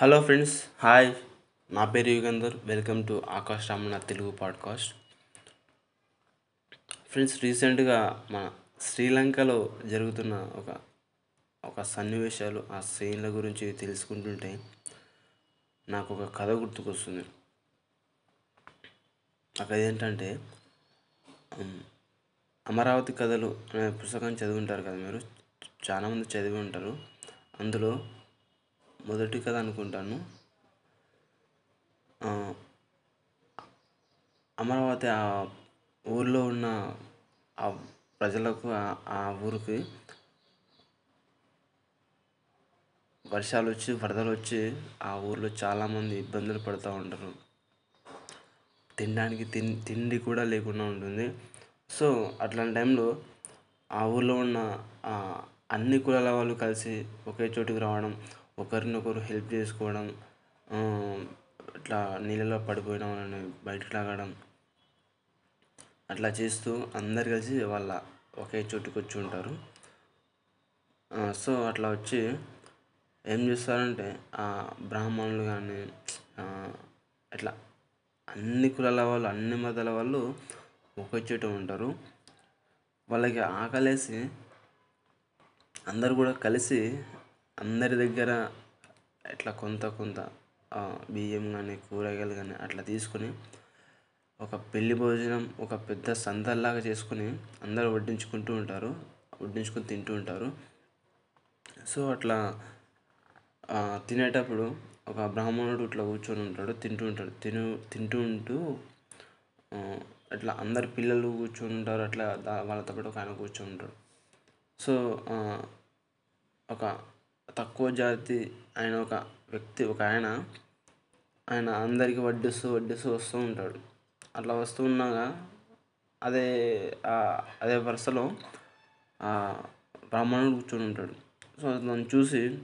Hello friends hi. నా పేరు Yugandhar. Welcome to Akash Ramana Telugu podcast. Friends రీసెంట్గా మన శ్రీలంకలో జరుగుతున్న ఒక ఒక సన్నివేశాలు ఆ సీన్ల గురించి తెలుసుకుంటుంటే నాకు ఒక కథ గుర్తుకొస్తుంది. ఆ కథ ఏంటంటే అమరావతి కథలు అనే పుస్తకం చదివి ఉంటారు కదా మీరు? చాలామంది చదివి ఉంటారు. అందులో మొదటి కథ అనుకుంటాను. అమరావతి ఆ ఊర్లో ఉన్న ఆ ప్రజలకు ఆ- ఊరికి వర్షాలు వచ్చి వరదలు వచ్చి ఆ ఊర్లో చాలామంది ఇబ్బందులు పడుతూ ఉంటారు. తినడానికి తిన్ తిండి కూడా లేకుండా ఉంటుంది. సో అట్లాంటి టైంలో ఆ ఊర్లో ఉన్న అన్ని కులాల వాళ్ళు కలిసి ఒకే చోటుకి రావడం ఒకరినొకరు హెల్ప్ చేసుకోవడం ఇట్లా నీళ్ళలో పడిపోయిన వాళ్ళని బయటకు లాగడం అట్లా చేస్తూ అందరు కలిసి వాళ్ళ ఒకే చోటుకు వచ్చి ఉంటారు సో అట్లా వచ్చి ఏం చేస్తారంటే ఆ బ్రాహ్మణులు కానీ ఇట్లా అన్ని కులాల వాళ్ళు అన్ని మతాల వాళ్ళు ఒకే చోట ఉంటారు. వాళ్ళకి ఆకలేసి అందరు కూడా కలిసి అందరి దగ్గర ఇట్లా కొంత కొంత బియ్యం కానీ కూరగాయలు కానీ అట్లా తీసుకొని ఒక పెళ్ళి భోజనం ఒక పెద్ద సందల్లాగా చేసుకొని అందరూ వడ్డించుకుంటూ ఉంటారు వడ్డించుకొని తింటూ ఉంటారు. సో అట్లా తినేటప్పుడు ఒక బ్రాహ్మణుడు ఇట్లా కూర్చొని ఉంటాడు తింటూ ఉంటాడు తిను తింటూ ఉంటూ అట్లా అందరు పిల్లలు కూర్చొని ఉంటారు అట్లా దా- వాళ్ళతో పాటు ఒక ఆయన కూర్చొని ఉంటాడు. సో ఒక తక్కువ జాతి ఆయన ఒక వ్యక్తి ఒక ఆయన ఆయన అందరికీ వడ్డిస్తూ వడ్డిస్తూ వస్తూ ఉంటాడు. అట్లా వస్తూ ఉన్నాగా అదే అదే వరుసలో బ్రాహ్మణుడు కూర్చొని ఉంటాడు. సో దాన్ని చూసి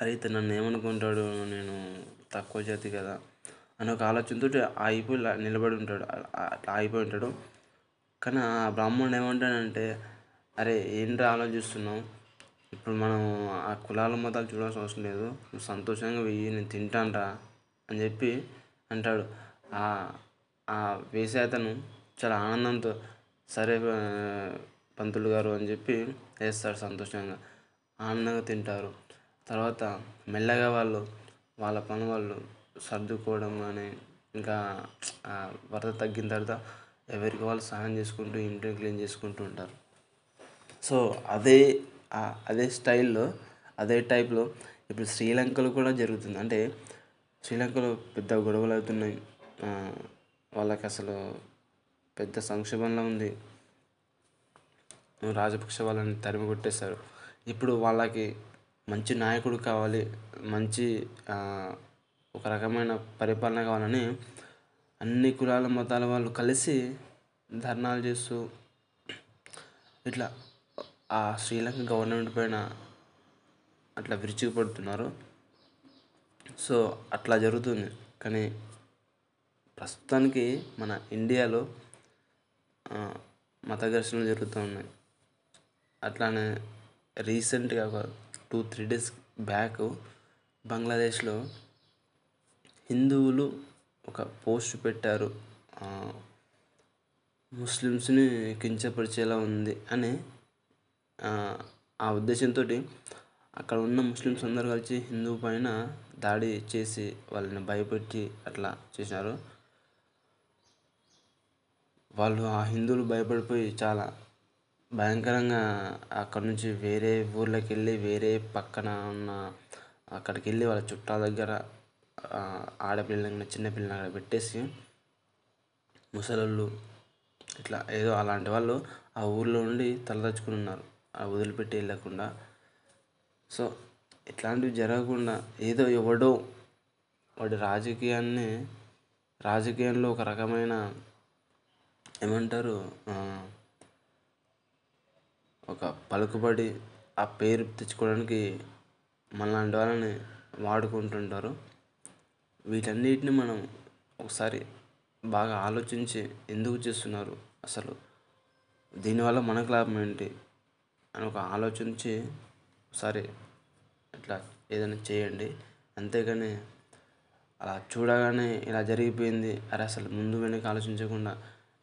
అరే ఇతను నన్ను ఏమనుకుంటాడు? నేను తక్కువ జాతి కదా అని ఒక ఆలోచనతో ఆగిపోయి నిలబడి ఉంటాడు. అట్లా ఆగిపోయి ఉంటాడు. కానీ ఆ బ్రాహ్మణుడు ఏమంటాడంటే అరే ఏంటి ఆలోచిస్తున్నావు? ఇప్పుడు మనం ఆ కులాల మతాలు చూడాల్సిన అవసరం లేదు. నువ్వు సంతోషంగా వెయ్యి నేను తింటానరా అని చెప్పి అంటాడు. ఆ ఆ వేసే అతను చాలా ఆనందంతో సరే పంతులు గారు అని చెప్పి వేస్తాడు సంతోషంగా. ఆనందంగా తింటారు. తర్వాత మెల్లగా వాళ్ళు వాళ్ళ పని వాళ్ళు సర్దుకోవడం కానీ ఇంకా ఆ వరద తగ్గిన తర్వాత ఎవరికి వాళ్ళు సహాయం చేసుకుంటూ ఇంటిని క్లీన్ చేసుకుంటూ ఉంటారు. సో అదే అదే స్టైల్లో అదే టైప్లో ఇప్పుడు శ్రీలంకలో కూడా జరుగుతుంది. అంటే శ్రీలంకలో పెద్ద గొడవలు అవుతున్నాయి వాళ్ళకి అసలు పెద్ద సంక్షోభంలో ఉంది. రాజపక్ష వాళ్ళని తరిమి కొట్టేశారు ఇప్పుడు వాళ్ళకి మంచి నాయకుడు కావాలి మంచి ఒక రకమైన పరిపాలన కావాలని అన్ని కులాల మతాల వాళ్ళు కలిసి ధర్నాలు చేస్తూ ఇట్లా ఆ శ్రీలంక గవర్నమెంట్ పైన అట్లా విరుచుకుపడుతున్నారు. సో అట్లా జరుగుతుంది. కానీ ప్రస్తుతానికి మన ఇండియాలో మత ఘర్షణలు జరుగుతూ ఉన్నాయి. అట్లానే రీసెంట్గా ఒక టూ త్రీ డేస్ బ్యాక్ బంగ్లాదేశ్లో హిందువులు ఒక పోస్ట్ పెట్టారు. ముస్లిమ్స్ని కించపరిచేలా ఉంది అని ఆ, ఉద్దేశంతో అక్కడ ఉన్న ముస్లిమ్స్ అందరూ కలిసి హిందూ పైన దాడి చేసి వాళ్ళని భయపెట్టి అట్లా చేశారు వాళ్ళు ఆ హిందువులు భయపడిపోయి చాలా భయంకరంగా అక్కడ నుంచి వేరే ఊర్లోకి వెళ్ళి వేరే పక్కన ఉన్న అక్కడికి వెళ్ళి వాళ్ళ చుట్టాల దగ్గర ఆ, ఆడపిల్లలని చిన్నపిల్లని అక్కడ పెట్టేసి ముసలోళ్ళు ఇట్లా ఏదో అలాంటి వాళ్ళు ఆ ఊర్లో ఉండి తలదచ్చుకుని ఉన్నారు. వదిలిపెట్టి వెళ్ళకుండా. సో ఇట్లాంటివి జరగకుండా ఏదో ఎవడో వాడి రాజకీయాన్ని రాజకీయంలో ఒక రకమైన ఏమంటారు ఒక పలుకుబడి ఆ పేరు తెచ్చుకోవడానికి మనలాంటి వాళ్ళని వాడుకుంటుంటారు. వీటన్నిటిని మనం ఒకసారి బాగా ఆలోచించి ఎందుకు చేస్తున్నారు అసలు? దీనివల్ల మనకు లాభం ఏంటి? అని ఒక ఆలోచించి ఒకసారి ఇట్లా ఏదైనా చేయండి. అంతేగాని అలా చూడగానే ఇలా జరిగిపోయింది. అరే అసలు ముందు వెనక ఆలోచించకుండా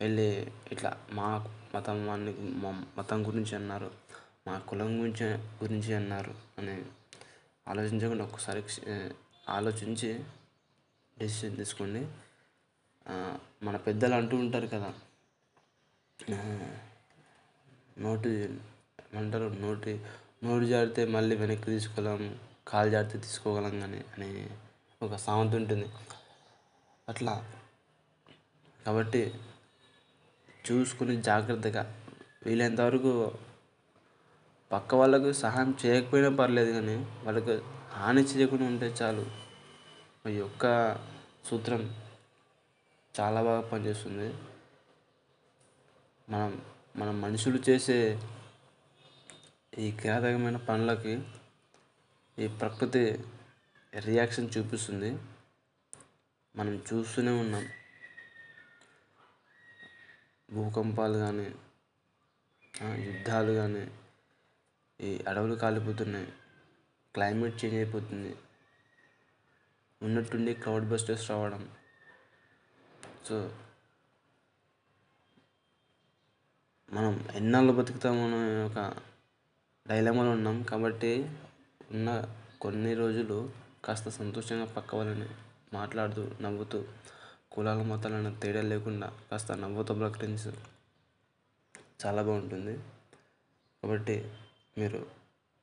వెళ్ళి ఇట్లా మా మతం వానికి మా మతం గురించి అన్నారు మా కులం గురించి గురించి అన్నారు అని ఆలోచించకుండా ఒక్కసారి ఆలోచించి డెసిషన్ తీసుకోండి. మన పెద్దలు అంటూ ఉంటారు కదా నోటి ఏమంటారు నోటి నోరు జారితే మళ్ళీ వెనక్కి తీసుకోలేము కాలు జారితే తీసుకోగలం కానీ అని ఒక సామెత ఉంటుంది. అట్లా. కాబట్టి చూసుకుని జాగ్రత్తగా వీలైనంత వరకు పక్క వాళ్ళకు సహాయం చేయకపోయినా పర్లేదు కానీ వాళ్ళకు హాని చేయకుండా ఉంటే చాలు. ఈ యొక్క సూత్రం చాలా బాగా పనిచేస్తుంది. మనం మనం మనుషులు చేసే ఈ కిరాతకమైన పనులకి ఈ ప్రకృతి రియాక్షన్ చూపిస్తుంది. మనం చూస్తూనే ఉన్నాం. భూకంపాలు కానీ యుద్ధాలు కానీ ఈ అడవులు కాలిపోతున్నాయి. క్లైమేట్ చేంజ్ అయిపోతుంది. ఉన్నట్టుండి క్లౌడ్ బస్టర్స్ రావడం. సో మనం ఎన్నాళ్ళు బతుకుతామనే ఒక డైలమాలో ఉన్నాం కాబట్టి ఉన్న కొన్ని రోజులు కాస్త సంతోషంగా పక్క వాళ్ళని మాట్లాడుతూ నవ్వుతూ కులాల మతాలను తేడా లేకుండా కాస్త నవ్వుతూ ప్రకటించు చాలా బాగుంటుంది. కాబట్టి మీరు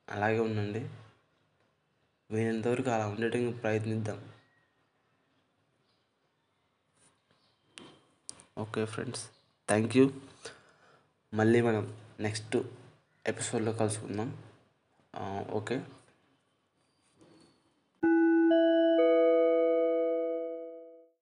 అలాగే ఉండండి. వీలైనంతవరకు అలా ఉండటానికి ప్రయత్నిద్దాం. Okay friends. Thank you. మళ్ళీ మనం నెక్స్ట్ ఎపిసోడ్లో కలుసుకుందాం ఓకే